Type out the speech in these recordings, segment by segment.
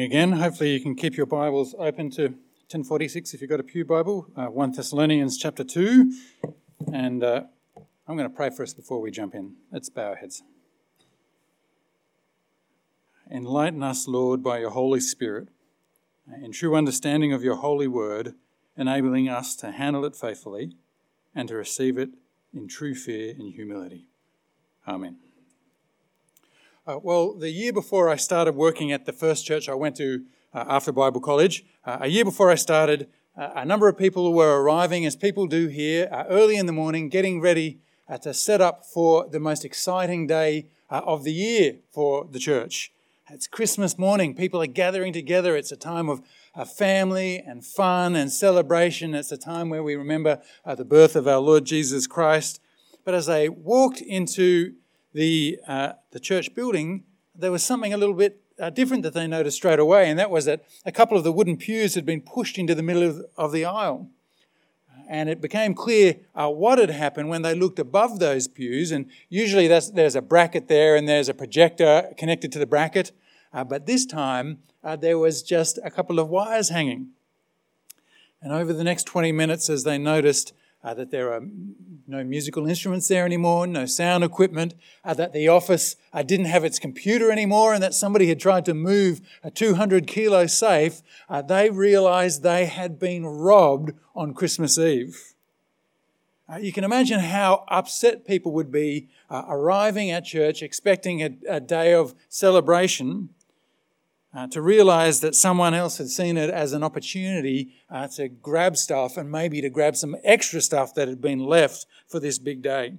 Again, hopefully you can keep your Bibles open to 1046 if you've got a Pew Bible, uh, 1 Thessalonians chapter 2. And uh, I'm going to pray for us before we jump in. Let's bow our heads. Enlighten us, Lord, by your Holy Spirit, uh, in true understanding of your holy word, enabling us to handle it faithfully and to receive it in true fear and humility. Amen. Uh, well, the year before I started working at the first church I went to uh, after Bible college, uh, a year before I started, uh, a number of people were arriving, as people do here, uh, early in the morning, getting ready uh, to set up for the most exciting day of the year for the church. It's Christmas morning. People are gathering together. It's a time of family and fun and celebration. It's a time where we remember the birth of our Lord Jesus Christ. But as they walked into the, uh, the church building, there was something a little bit uh, different that they noticed straight away, and that was that a couple of the wooden pews had been pushed into the middle of, the aisle. And it became clear uh, what had happened when they looked above those pews. And usually there's a bracket there and there's a projector connected to the bracket. Uh, but this time uh, there was just a couple of wires hanging. And over the next 20 minutes, as they noticed uh, that there are no musical instruments there anymore, no sound equipment, uh, that the office uh, didn't have its computer anymore, and that somebody had tried to move a 200 kilo safe, uh, they realized they had been robbed on Christmas Eve. Uh, you can imagine how upset people would be uh, arriving at church expecting a, a day of celebration uh, to realize that someone else had seen it as an opportunity uh, to grab stuff and maybe to grab some extra stuff that had been left for this big day.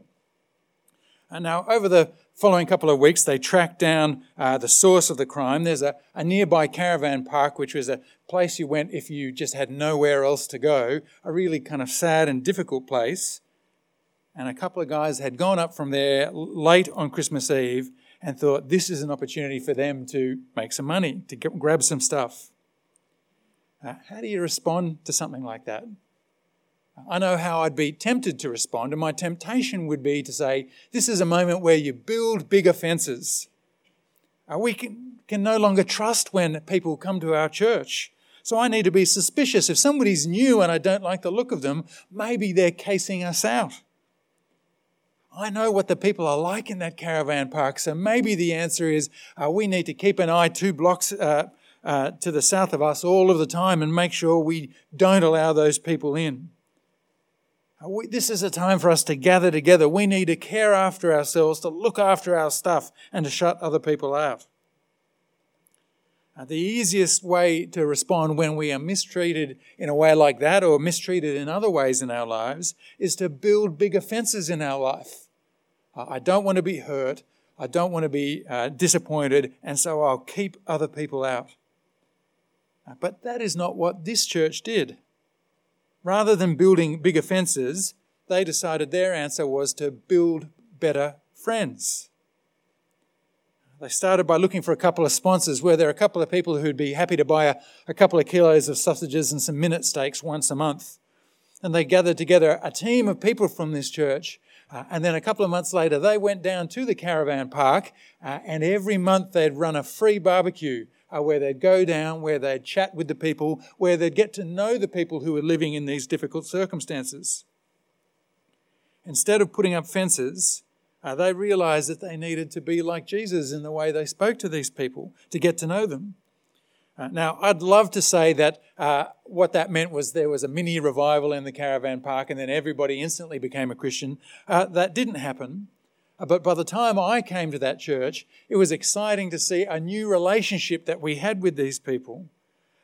And now, over the following couple of weeks, they tracked down uh, the source of the crime. There's a, a, nearby caravan park, which was a place you went if you just had nowhere else to go, a really kind of sad and difficult place. And a couple of guys had gone up from there late on Christmas Eve and thought this is an opportunity for them to make some money, to get, grab some stuff. Uh, how do you respond to something like that? I know how I'd be tempted to respond, and my temptation would be to say, This is a moment where you build bigger fences. Uh, we can, can no longer trust when people come to our church. So I need to be suspicious. If somebody's new and I don't like the look of them, maybe they're casing us out. I know what the people are like in that caravan park, so maybe the answer is uh, we need to keep an eye two blocks uh, uh, to the south of us all of the time and make sure we don't allow those people in. Uh, we, this is a time for us to gather together. We need to care after ourselves, to look after our stuff, and to shut other people out. Uh, the easiest way to respond when we are mistreated in a way like that or mistreated in other ways in our lives is to build bigger fences in our life. I don't want to be hurt. I don't want to be uh, disappointed, and so I'll keep other people out. Uh, but that is not what this church did. Rather than building bigger fences, they decided their answer was to build better friends. They started by looking for a couple of sponsors. Were there are a couple of people who'd be happy to buy a, a couple of kilos of sausages and some minute steaks once a month? And they gathered together a team of people from this church uh, and then a couple of months later, they went down to the caravan park, uh, and every month they'd run a free barbecue uh, where they'd go down, where they'd chat with the people, where they'd get to know the people who were living in these difficult circumstances. Instead of putting up fences, uh, they realized that they needed to be like Jesus in the way they spoke to these people to get to know them. Uh, now, I'd love to say that uh, what that meant was there was a mini revival in the caravan park and then everybody instantly became a Christian. Uh, that didn't happen. Uh, but by the time I came to that church, it was exciting to see a new relationship that we had with these people,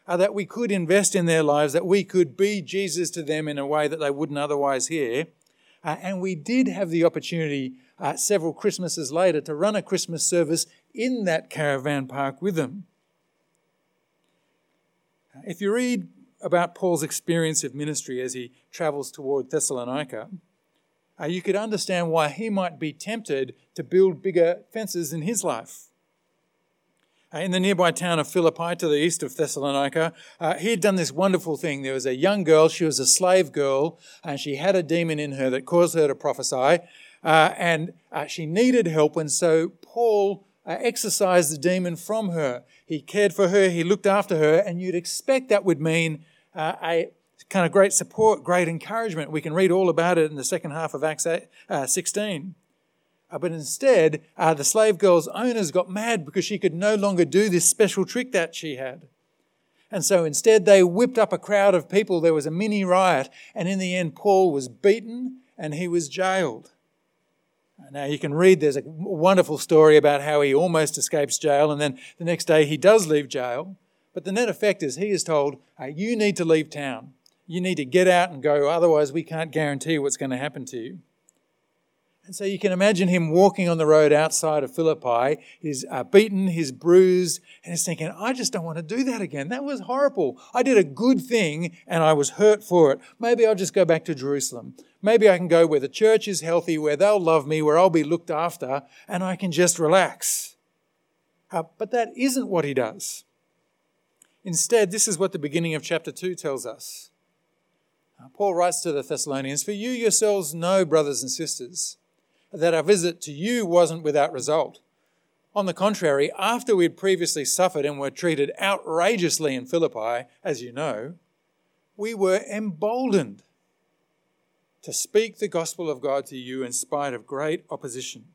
uh, that we could invest in their lives, that we could be Jesus to them in a way that they wouldn't otherwise hear. And we did have the opportunity several Christmases later to run a Christmas service in that caravan park with them. If you read about Paul's experience of ministry as he travels toward Thessalonica, uh, you could understand why he might be tempted to build bigger fences in his life. Uh, in the nearby town of Philippi, to the east of Thessalonica, uh, he had done this wonderful thing. There was a young girl, she was a slave girl, and she had a demon in her that caused her to prophesy, uh, and uh, she needed help, and so Paul exorcised the demon from her. He cared for her, he looked after her, and you'd expect that would mean uh, a kind of great support, great encouragement. We can read all about it in the second half of Acts 8, uh, 16. Uh, but instead, uh, the slave girl's owners got mad because she could no longer do this special trick that she had. And so instead, they whipped up a crowd of people. There was a mini riot. And in the end, Paul was beaten and he was jailed. Now, you can read, there's a wonderful story about how he almost escapes jail, and then the next day he does leave jail. But the net effect is he is told, hey, You need to leave town. You need to get out and go, otherwise, we can't guarantee what's going to happen to you. And so you can imagine him walking on the road outside of Philippi. He's uh, beaten, he's bruised, and he's thinking, I just don't want to do that again. That was horrible. I did a good thing and I was hurt for it. Maybe I'll just go back to Jerusalem. Maybe I can go where the church is healthy, where they'll love me, where I'll be looked after, and I can just relax. Uh, but that isn't what he does. Instead, this is what the beginning of chapter 2 tells us. Uh, Paul writes to the Thessalonians For you yourselves know, brothers and sisters, that our visit to you wasn't without result. On the contrary, after we had previously suffered and were treated outrageously in Philippi, as you know, we were emboldened to speak the gospel of God to you in spite of great opposition.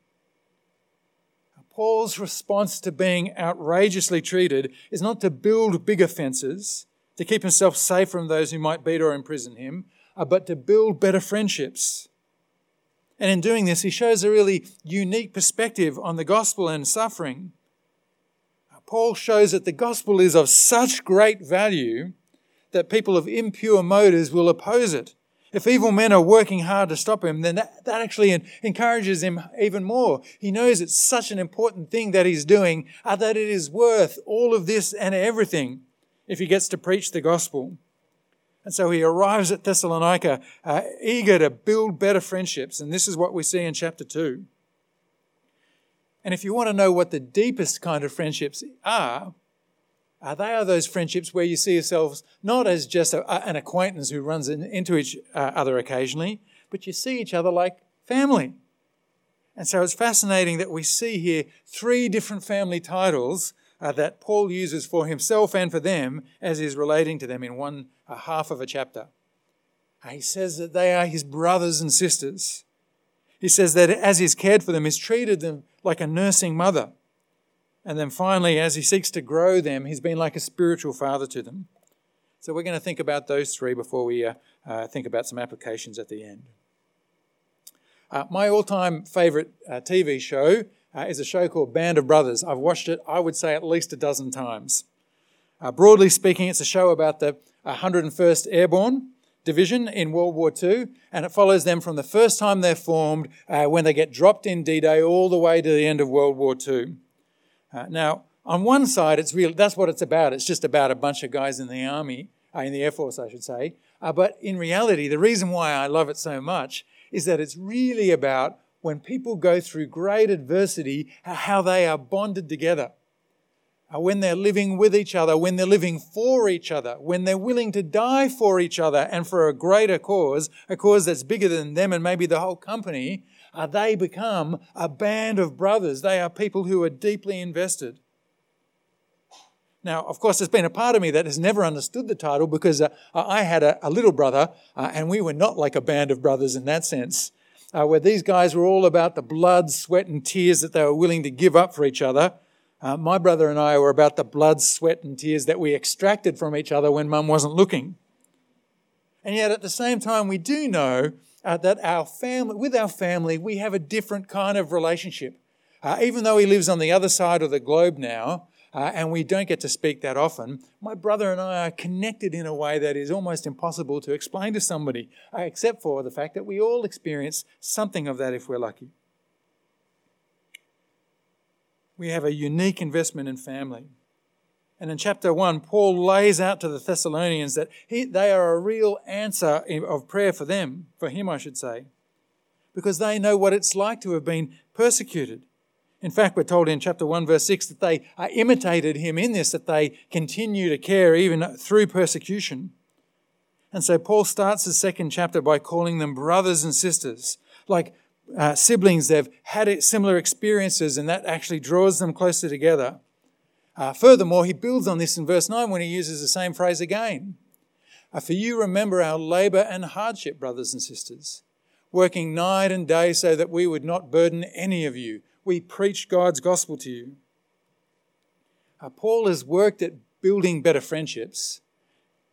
Paul's response to being outrageously treated is not to build bigger fences, to keep himself safe from those who might beat or imprison him, uh, but to build better friendships and in doing this, he shows a really unique perspective on the gospel and suffering. Paul shows that the gospel is of such great value that people of impure motives will oppose it. If evil men are working hard to stop him, then that, that actually encourages him even more. He knows it's such an important thing that he's doing, uh, that it is worth all of this and everything if he gets to preach the gospel. And so he arrives at Thessalonica uh, eager to build better friendships. And this is what we see in chapter 2. And if you want to know what the deepest kind of friendships are, uh, they are those friendships where you see yourselves not as just a, an acquaintance who runs in, into each uh, other occasionally, but you see each other like family. And so it's fascinating that we see here three different family titles uh, that Paul uses for himself and for them as he's relating to them in one uh, half of a chapter. Uh, he says that they are his brothers and sisters. He says that as he's cared for them, he's treated them like a nursing mother. And then finally, as he seeks to grow them, he's been like a spiritual father to them. So we're going to think about those three before we uh, uh, think about some applications at the end. Uh, my all time favourite uh, TV show uh, is a show called Band of Brothers. I've watched it, I would say, at least a dozen times. Uh, broadly speaking, it's a show about the 101st Airborne Division in World War II, and it follows them from the first time they're formed uh, when they get dropped in D Day all the way to the end of World War II. Uh, now, on one side, it's real, that's what it's about. It's just about a bunch of guys in the Army, uh, in the Air Force, I should say. Uh, but in reality, the reason why I love it so much is that it's really about when people go through great adversity, how they are bonded together. Uh, when they're living with each other, when they're living for each other, when they're willing to die for each other and for a greater cause, a cause that's bigger than them and maybe the whole company, uh, they become a band of brothers. They are people who are deeply invested. Now, of course, there's been a part of me that has never understood the title because uh, I had a, a little brother uh, and we were not like a band of brothers in that sense uh, where these guys were all about the blood, sweat, and tears that they were willing to give up for each other. Uh, my brother and I were about the blood, sweat, and tears that we extracted from each other when mum wasn't looking. And yet, at the same time, we do know uh, that our family, with our family, we have a different kind of relationship. Uh, even though he lives on the other side of the globe now, uh, and we don't get to speak that often, my brother and I are connected in a way that is almost impossible to explain to somebody, uh, except for the fact that we all experience something of that if we're lucky. We have a unique investment in family. And in chapter 1, Paul lays out to the Thessalonians that he, they are a real answer of prayer for them, for him, I should say, because they know what it's like to have been persecuted. In fact, we're told in chapter 1, verse 6, that they imitated him in this, that they continue to care even through persecution. And so Paul starts his second chapter by calling them brothers and sisters, like uh, siblings, they've had similar experiences, and that actually draws them closer together. Uh, furthermore, he builds on this in verse 9 when he uses the same phrase again. Uh, For you remember our labour and hardship, brothers and sisters, working night and day so that we would not burden any of you. We preach God's gospel to you. Uh, Paul has worked at building better friendships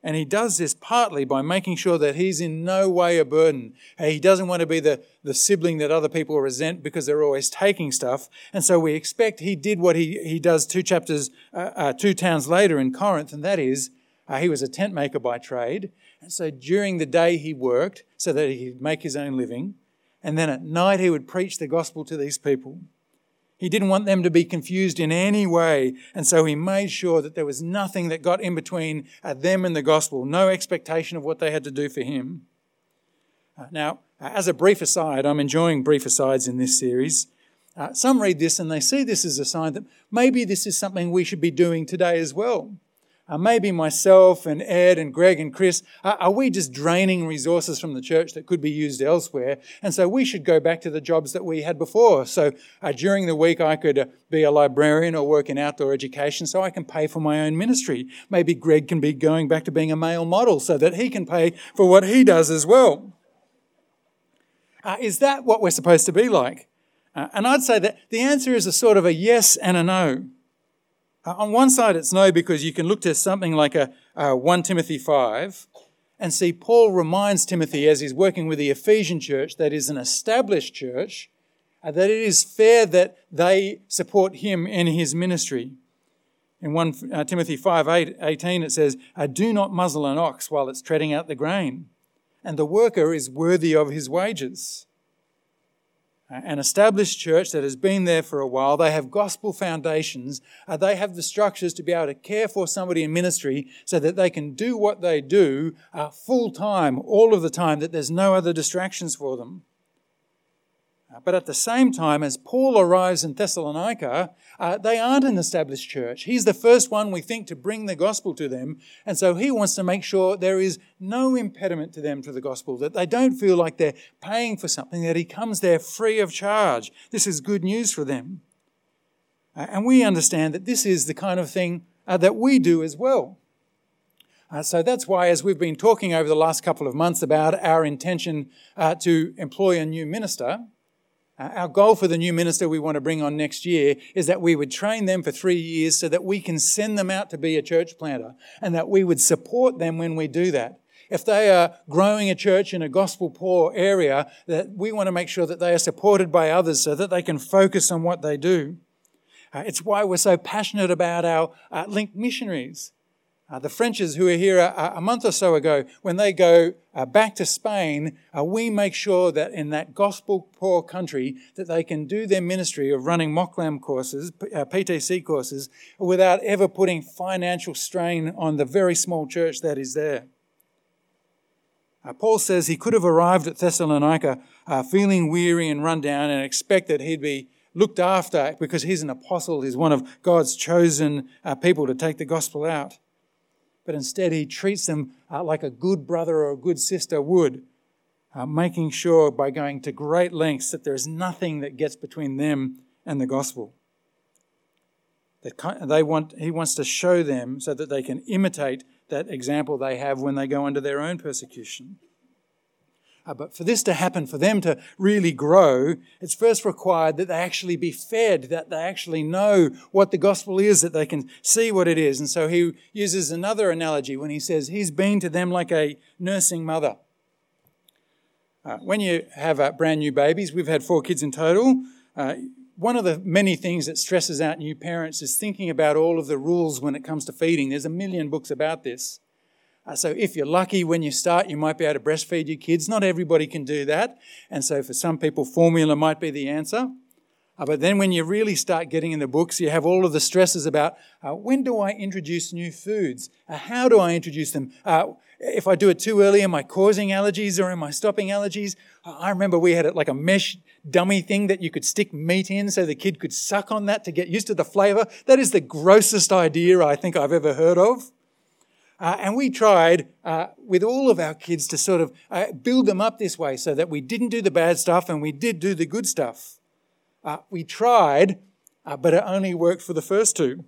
and he does this partly by making sure that he's in no way a burden. He doesn't want to be the, the sibling that other people resent because they're always taking stuff. And so we expect he did what he, he does two chapters, uh, uh, two towns later in Corinth, and that is uh, he was a tent maker by trade. And so during the day he worked so that he could make his own living. And then at night he would preach the gospel to these people. He didn't want them to be confused in any way, and so he made sure that there was nothing that got in between uh, them and the gospel, no expectation of what they had to do for him. Uh, now, uh, as a brief aside, I'm enjoying brief asides in this series. Uh, some read this and they see this as a sign that maybe this is something we should be doing today as well. Uh, maybe myself and Ed and Greg and Chris, uh, are we just draining resources from the church that could be used elsewhere? And so we should go back to the jobs that we had before. So uh, during the week, I could uh, be a librarian or work in outdoor education so I can pay for my own ministry. Maybe Greg can be going back to being a male model so that he can pay for what he does as well. Uh, is that what we're supposed to be like? And I'd say that the answer is a sort of a yes and a no. Uh, on one side, it's no, because you can look to something like a, a 1 Timothy 5 and see Paul reminds Timothy as he's working with the Ephesian church, that is an established church, uh, that it is fair that they support him in his ministry. In 1 uh, Timothy 5 8, 18, it says, Do not muzzle an ox while it's treading out the grain, and the worker is worthy of his wages an established church that has been there for a while. They have gospel foundations. Uh, they have the structures to be able to care for somebody in ministry so that they can do what they do uh, full time, all of the time, that there's no other distractions for them. But at the same time, as Paul arrives in Thessalonica, uh, they aren't an established church. He's the first one we think to bring the gospel to them. And so he wants to make sure there is no impediment to them to the gospel, that they don't feel like they're paying for something, that he comes there free of charge. This is good news for them. Uh, and we understand that this is the kind of thing uh, that we do as well. Uh, so that's why, as we've been talking over the last couple of months about our intention uh, to employ a new minister, our goal for the new minister we want to bring on next year is that we would train them for three years so that we can send them out to be a church planter and that we would support them when we do that. If they are growing a church in a gospel poor area, that we want to make sure that they are supported by others so that they can focus on what they do. Uh, it's why we're so passionate about our uh, linked missionaries. Uh, the Frenches who were here a, a, month or so ago, when they go uh, back to Spain, uh, we make sure that in that gospel poor country that they can do their ministry of running MOCLAM courses, PTC uh, courses, without ever putting financial strain on the very small church that is there. Uh, Paul says he could have arrived at Thessalonica uh, feeling weary and run down and expect that he'd be looked after because he's an apostle, he's one of God's chosen people to take the gospel out but instead he treats them uh, like a good brother or a good sister would, uh, making sure by going to great lengths that there is nothing that gets between them and the gospel. They want, he wants to show them so that they can imitate that example they have when they go under their own persecution. Uh, but for this to happen, for them to really grow, it's first required that they actually be fed, that they actually know what the gospel is, that they can see what it is. And so he uses another analogy when he says he's been to them like a nursing mother. Uh, when you have uh, brand new babies, we've had four kids in total. Uh, one of the many things that stresses out new parents is thinking about all of the rules when it comes to feeding. There's a million books about this. Uh, so, if you're lucky when you start, you might be able to breastfeed your kids. Not everybody can do that. And so, for some people, formula might be the answer. Uh, but then, when you really start getting in the books, you have all of the stresses about uh, when do I introduce new foods? Uh, how do I introduce them? Uh, if I do it too early, am I causing allergies or am I stopping allergies? I remember we had like a mesh dummy thing that you could stick meat in so the kid could suck on that to get used to the flavor. That is the grossest idea I think I've ever heard of. Uh, and we tried uh, with all of our kids to sort of uh, build them up this way so that we didn't do the bad stuff and we did do the good stuff. Uh, we tried, uh, but it only worked for the first two.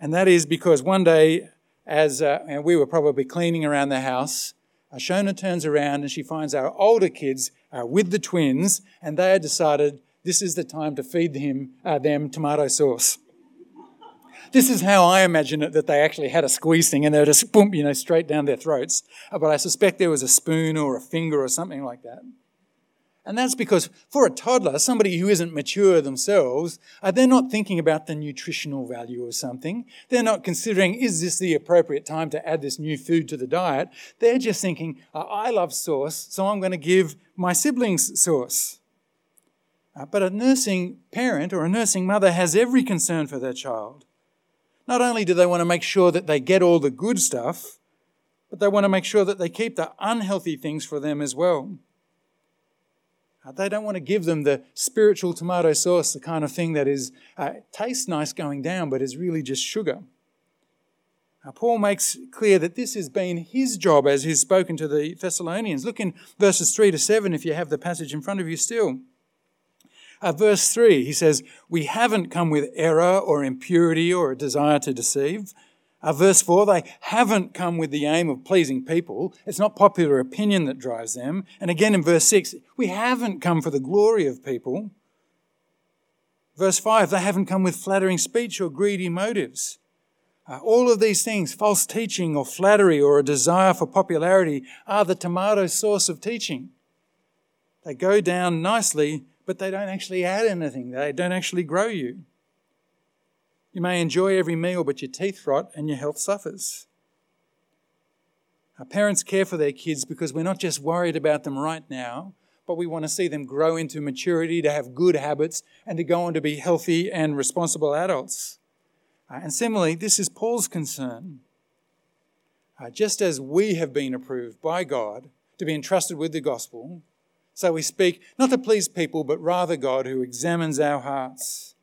And that is because one day, as uh, we were probably cleaning around the house, Shona turns around and she finds our older kids with the twins, and they had decided this is the time to feed him, them tomato sauce. This is how I imagine it that they actually had a squeeze thing and they were just boom, you know, straight down their throats. But I suspect there was a spoon or a finger or something like that. And that's because for a toddler, somebody who isn't mature themselves, uh, they're not thinking about the nutritional value of something. They're not considering, is this the appropriate time to add this new food to the diet? They're just thinking, uh, I love sauce, so I'm going to give my siblings sauce. Uh, but a nursing parent or a nursing mother has every concern for their child. Not only do they want to make sure that they get all the good stuff, but they want to make sure that they keep the unhealthy things for them as well. Uh, they don't want to give them the spiritual tomato sauce, the kind of thing that is uh, tastes nice going down, but is really just sugar. Uh, Paul makes clear that this has been his job as he's spoken to the Thessalonians. Look in verses 3 to 7 if you have the passage in front of you still. Uh, verse 3, he says, We haven't come with error or impurity or a desire to deceive. Uh, verse 4, they haven't come with the aim of pleasing people. It's not popular opinion that drives them. And again in verse 6, we haven't come for the glory of people. Verse 5, they haven't come with flattering speech or greedy motives. Uh, all of these things, false teaching or flattery or a desire for popularity, are the tomato sauce of teaching. They go down nicely but they don't actually add anything. They don't actually grow you. You may enjoy every meal, but your teeth rot and your health suffers. Our parents care for their kids because we're not just worried about them right now, but we want to see them grow into maturity, to have good habits, and to go on to be healthy and responsible adults. Uh, and similarly, this is Paul's concern. Uh, just as we have been approved by God to be entrusted with the gospel, so we speak not to please people, but rather God who examines our hearts.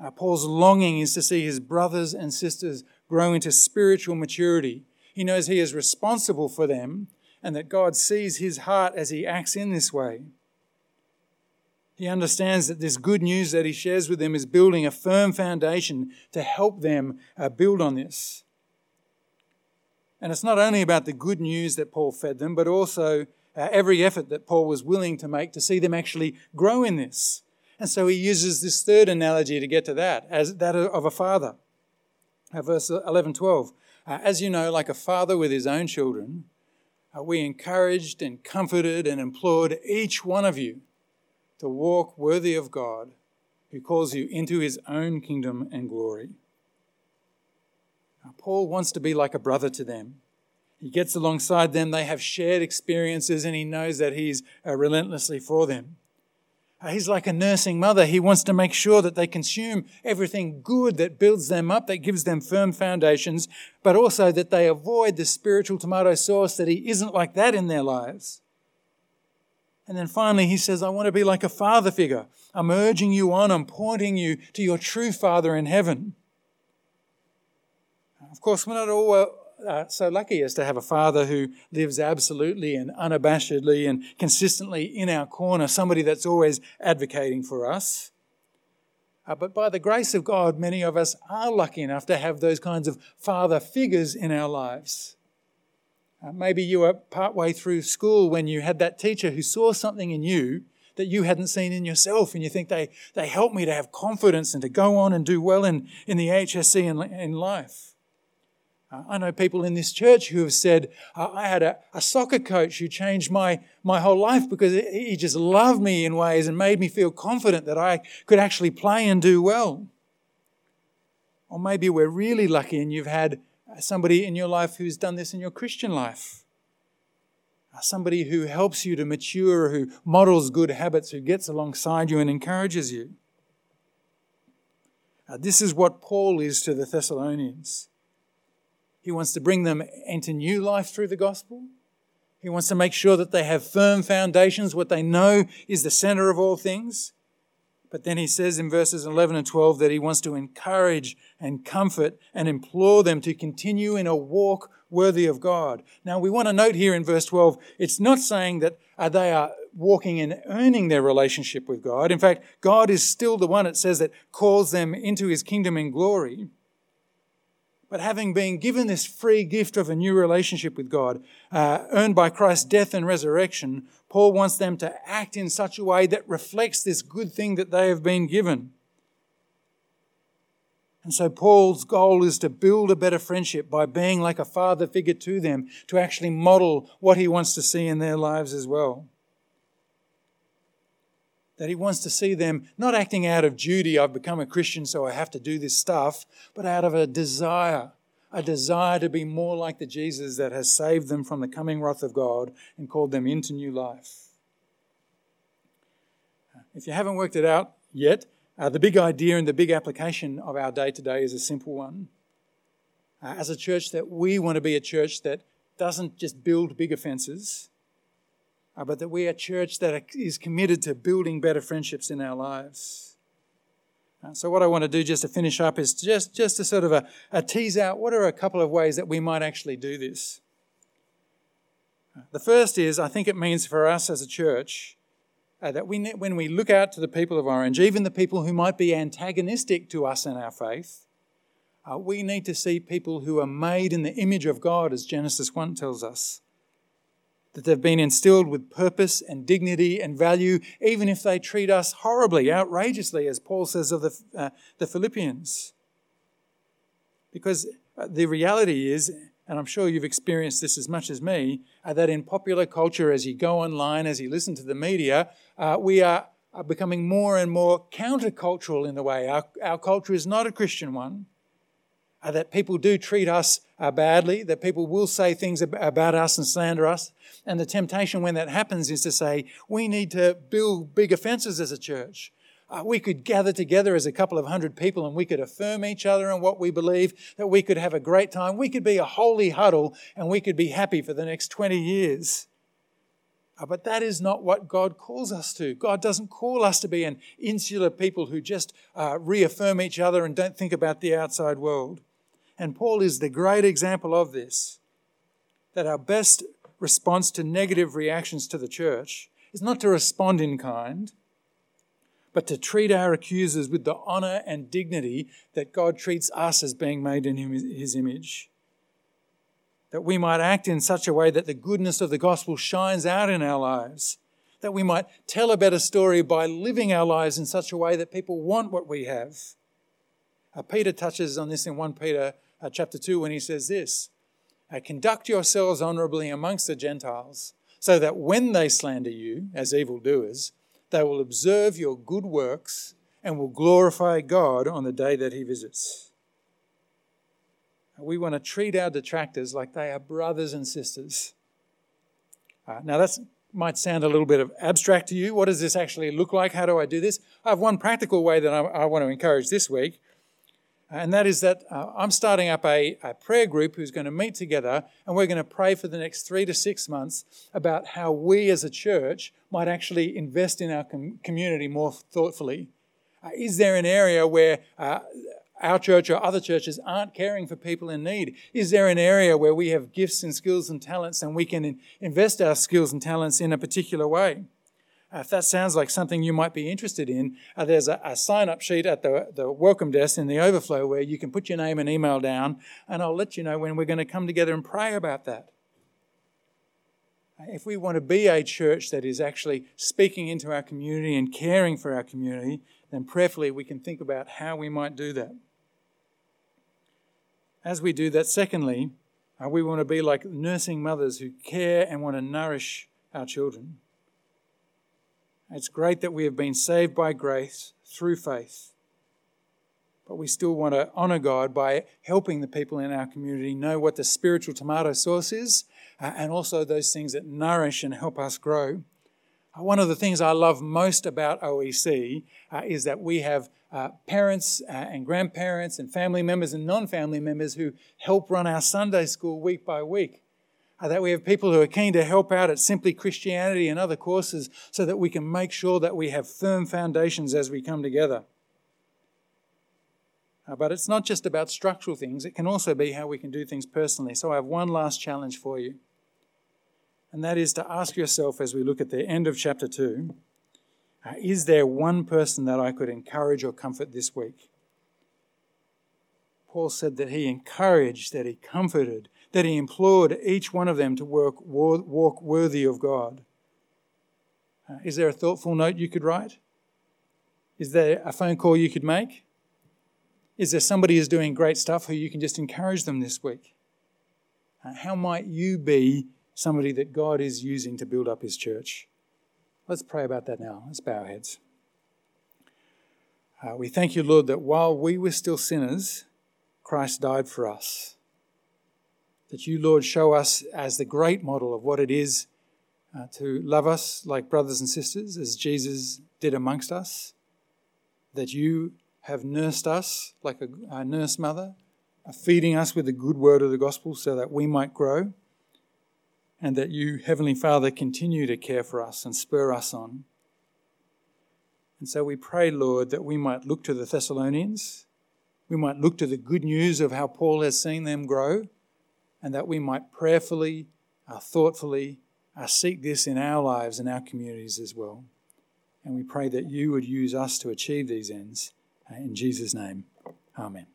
Uh, Paul's longing is to see his brothers and sisters grow into spiritual maturity. He knows he is responsible for them and that God sees his heart as he acts in this way. He understands that this good news that he shares with them is building a firm foundation to help them uh, build on this. And it's not only about the good news that Paul fed them, but also uh, every effort that Paul was willing to make to see them actually grow in this. And so he uses this third analogy to get to that, as that of a father. Uh, verse 11 12. Uh, as you know, like a father with his own children, uh, we encouraged and comforted and implored each one of you to walk worthy of God who calls you into his own kingdom and glory. Paul wants to be like a brother to them. He gets alongside them, they have shared experiences, and he knows that he's uh, relentlessly for them. Uh, he's like a nursing mother. He wants to make sure that they consume everything good that builds them up, that gives them firm foundations, but also that they avoid the spiritual tomato sauce that he isn't like that in their lives. And then finally, he says, I want to be like a father figure. I'm urging you on, I'm pointing you to your true Father in heaven. Of course, we're not all uh, so lucky as to have a father who lives absolutely and unabashedly and consistently in our corner, somebody that's always advocating for us. Uh, but by the grace of God, many of us are lucky enough to have those kinds of father figures in our lives. Uh, maybe you were partway through school when you had that teacher who saw something in you that you hadn't seen in yourself, and you think they, they help me to have confidence and to go on and do well in, in the HSC in, in life. Uh, I know people in this church who have said, uh, I had a, a, soccer coach who changed my, my whole life because he just loved me in ways and made me feel confident that I could actually play and do well. Or maybe we're really lucky and you've had somebody in your life who's done this in your Christian life. Uh, somebody who helps you to mature, who models good habits, who gets alongside you and encourages you. Uh, this is what Paul is to the Thessalonians. He wants to bring them into new life through the gospel. He wants to make sure that they have firm foundations, what they know is the center of all things. But then he says in verses 11 and 12 that he wants to encourage and comfort and implore them to continue in a walk worthy of God. Now, we want to note here in verse 12, it's not saying that uh, they are walking and earning their relationship with God. In fact, God is still the one, it says, that calls them into his kingdom in glory. But having been given this free gift of a new relationship with God, uh, earned by Christ's death and resurrection, Paul wants them to act in such a way that reflects this good thing that they have been given. And so Paul's goal is to build a better friendship by being like a father figure to them, to actually model what he wants to see in their lives as well. That he wants to see them not acting out of duty, I've become a Christian, so I have to do this stuff, but out of a desire, a desire to be more like the Jesus that has saved them from the coming wrath of God and called them into new life. If you haven't worked it out yet, uh, the big idea and the big application of our day today is a simple one. Uh, as a church, that we want to be a church that doesn't just build bigger fences, but that we are a church that is committed to building better friendships in our lives. Uh, so, what I want to do just to finish up is just, just to sort of a, uh, a tease out what are a couple of ways that we might actually do this. Uh, the first is I think it means for us as a church uh, that we, when we look out to the people of Orange, even the people who might be antagonistic to us in our faith, uh, we need to see people who are made in the image of God, as Genesis 1 tells us. That they've been instilled with purpose and dignity and value, even if they treat us horribly, outrageously, as Paul says of the, uh, the Philippians. Because uh, the reality is, and I'm sure you've experienced this as much as me, uh, that in popular culture, as you go online, as you listen to the media, uh, we are, are, becoming more and more countercultural in the way. Our, our culture is not a Christian one. Uh, that people do treat us uh, badly, that people will say things ab- about us and slander us. And the temptation when that happens is to say, we need to build bigger fences as a church. Uh, we could gather together as a couple of hundred people and we could affirm each other in what we believe, that we could have a great time. We could be a holy huddle and we could be happy for the next 20 years. Uh, but that is not what God calls us to. God doesn't call us to be an insular people who just uh, reaffirm each other and don't think about the outside world. And Paul is the great example of this that our best response to negative reactions to the church is not to respond in kind but to treat our accusers with the honor and dignity that God treats us as being made in his image. That we might act in such a way that the goodness of the gospel shines out in our lives. That we might tell a better story by living our lives in such a way that people want what we have. Uh, Peter touches on this in 1 Peter uh, chapter 2 when he says this uh, Conduct yourselves honorably amongst the Gentiles, so that when they slander you as evildoers, they will observe your good works and will glorify God on the day that He visits. We want to treat our detractors like they are brothers and sisters. Uh, now, that might sound a little bit of abstract to you. What does this actually look like? How do I do this? I have one practical way that I, I want to encourage this week, and that is that uh, I'm starting up a, a prayer group who's going to meet together and we're going to pray for the next three to six months about how we as a church might actually invest in our com- community more thoughtfully. Uh, is there an area where uh, our church or other churches aren't caring for people in need? Is there an area where we have gifts and skills and talents and we can in- invest our skills and talents in a particular way? Uh, if that sounds like something you might be interested in, uh, there's a, a sign up sheet at the, the welcome desk in the overflow where you can put your name and email down, and I'll let you know when we're going to come together and pray about that. If we want to be a church that is actually speaking into our community and caring for our community, then prayerfully we can think about how we might do that. As we do that, secondly, uh, we want to be like nursing mothers who care and want to nourish our children. It's great that we have been saved by grace through faith. But we still want to honour God by helping the people in our community know what the spiritual tomato sauce is uh, and also those things that nourish and help us grow. Uh, one of the things I love most about OEC uh, is that we have uh, parents uh, and grandparents and family members and non family members who help run our Sunday school week by week. Uh, that we have people who are keen to help out at Simply Christianity and other courses so that we can make sure that we have firm foundations as we come together. Uh, but it's not just about structural things, it can also be how we can do things personally. So I have one last challenge for you. And that is to ask yourself as we look at the end of chapter 2 uh, is there one person that I could encourage or comfort this week? Paul said that he encouraged, that he comforted, that he implored each one of them to work, walk worthy of God. Uh, is there a thoughtful note you could write? Is there a phone call you could make? Is there somebody who's doing great stuff who you can just encourage them this week? Uh, how might you be somebody that God is using to build up his church? Let's pray about that now. Let's bow our heads. Uh, we thank you, Lord, that while we were still sinners, Christ died for us. That you, Lord, show us as the great model of what it is uh, to love us like brothers and sisters, as Jesus did amongst us. That you have nursed us like a, a nurse mother, feeding us with the good word of the gospel so that we might grow, and that you, Heavenly Father, continue to care for us and spur us on. And so we pray, Lord, that we might look to the Thessalonians, we might look to the good news of how Paul has seen them grow, and that we might prayerfully, uh, thoughtfully uh, seek this in our lives and our communities as well. And we pray that you would use us to achieve these ends. In Jesus' name, amen.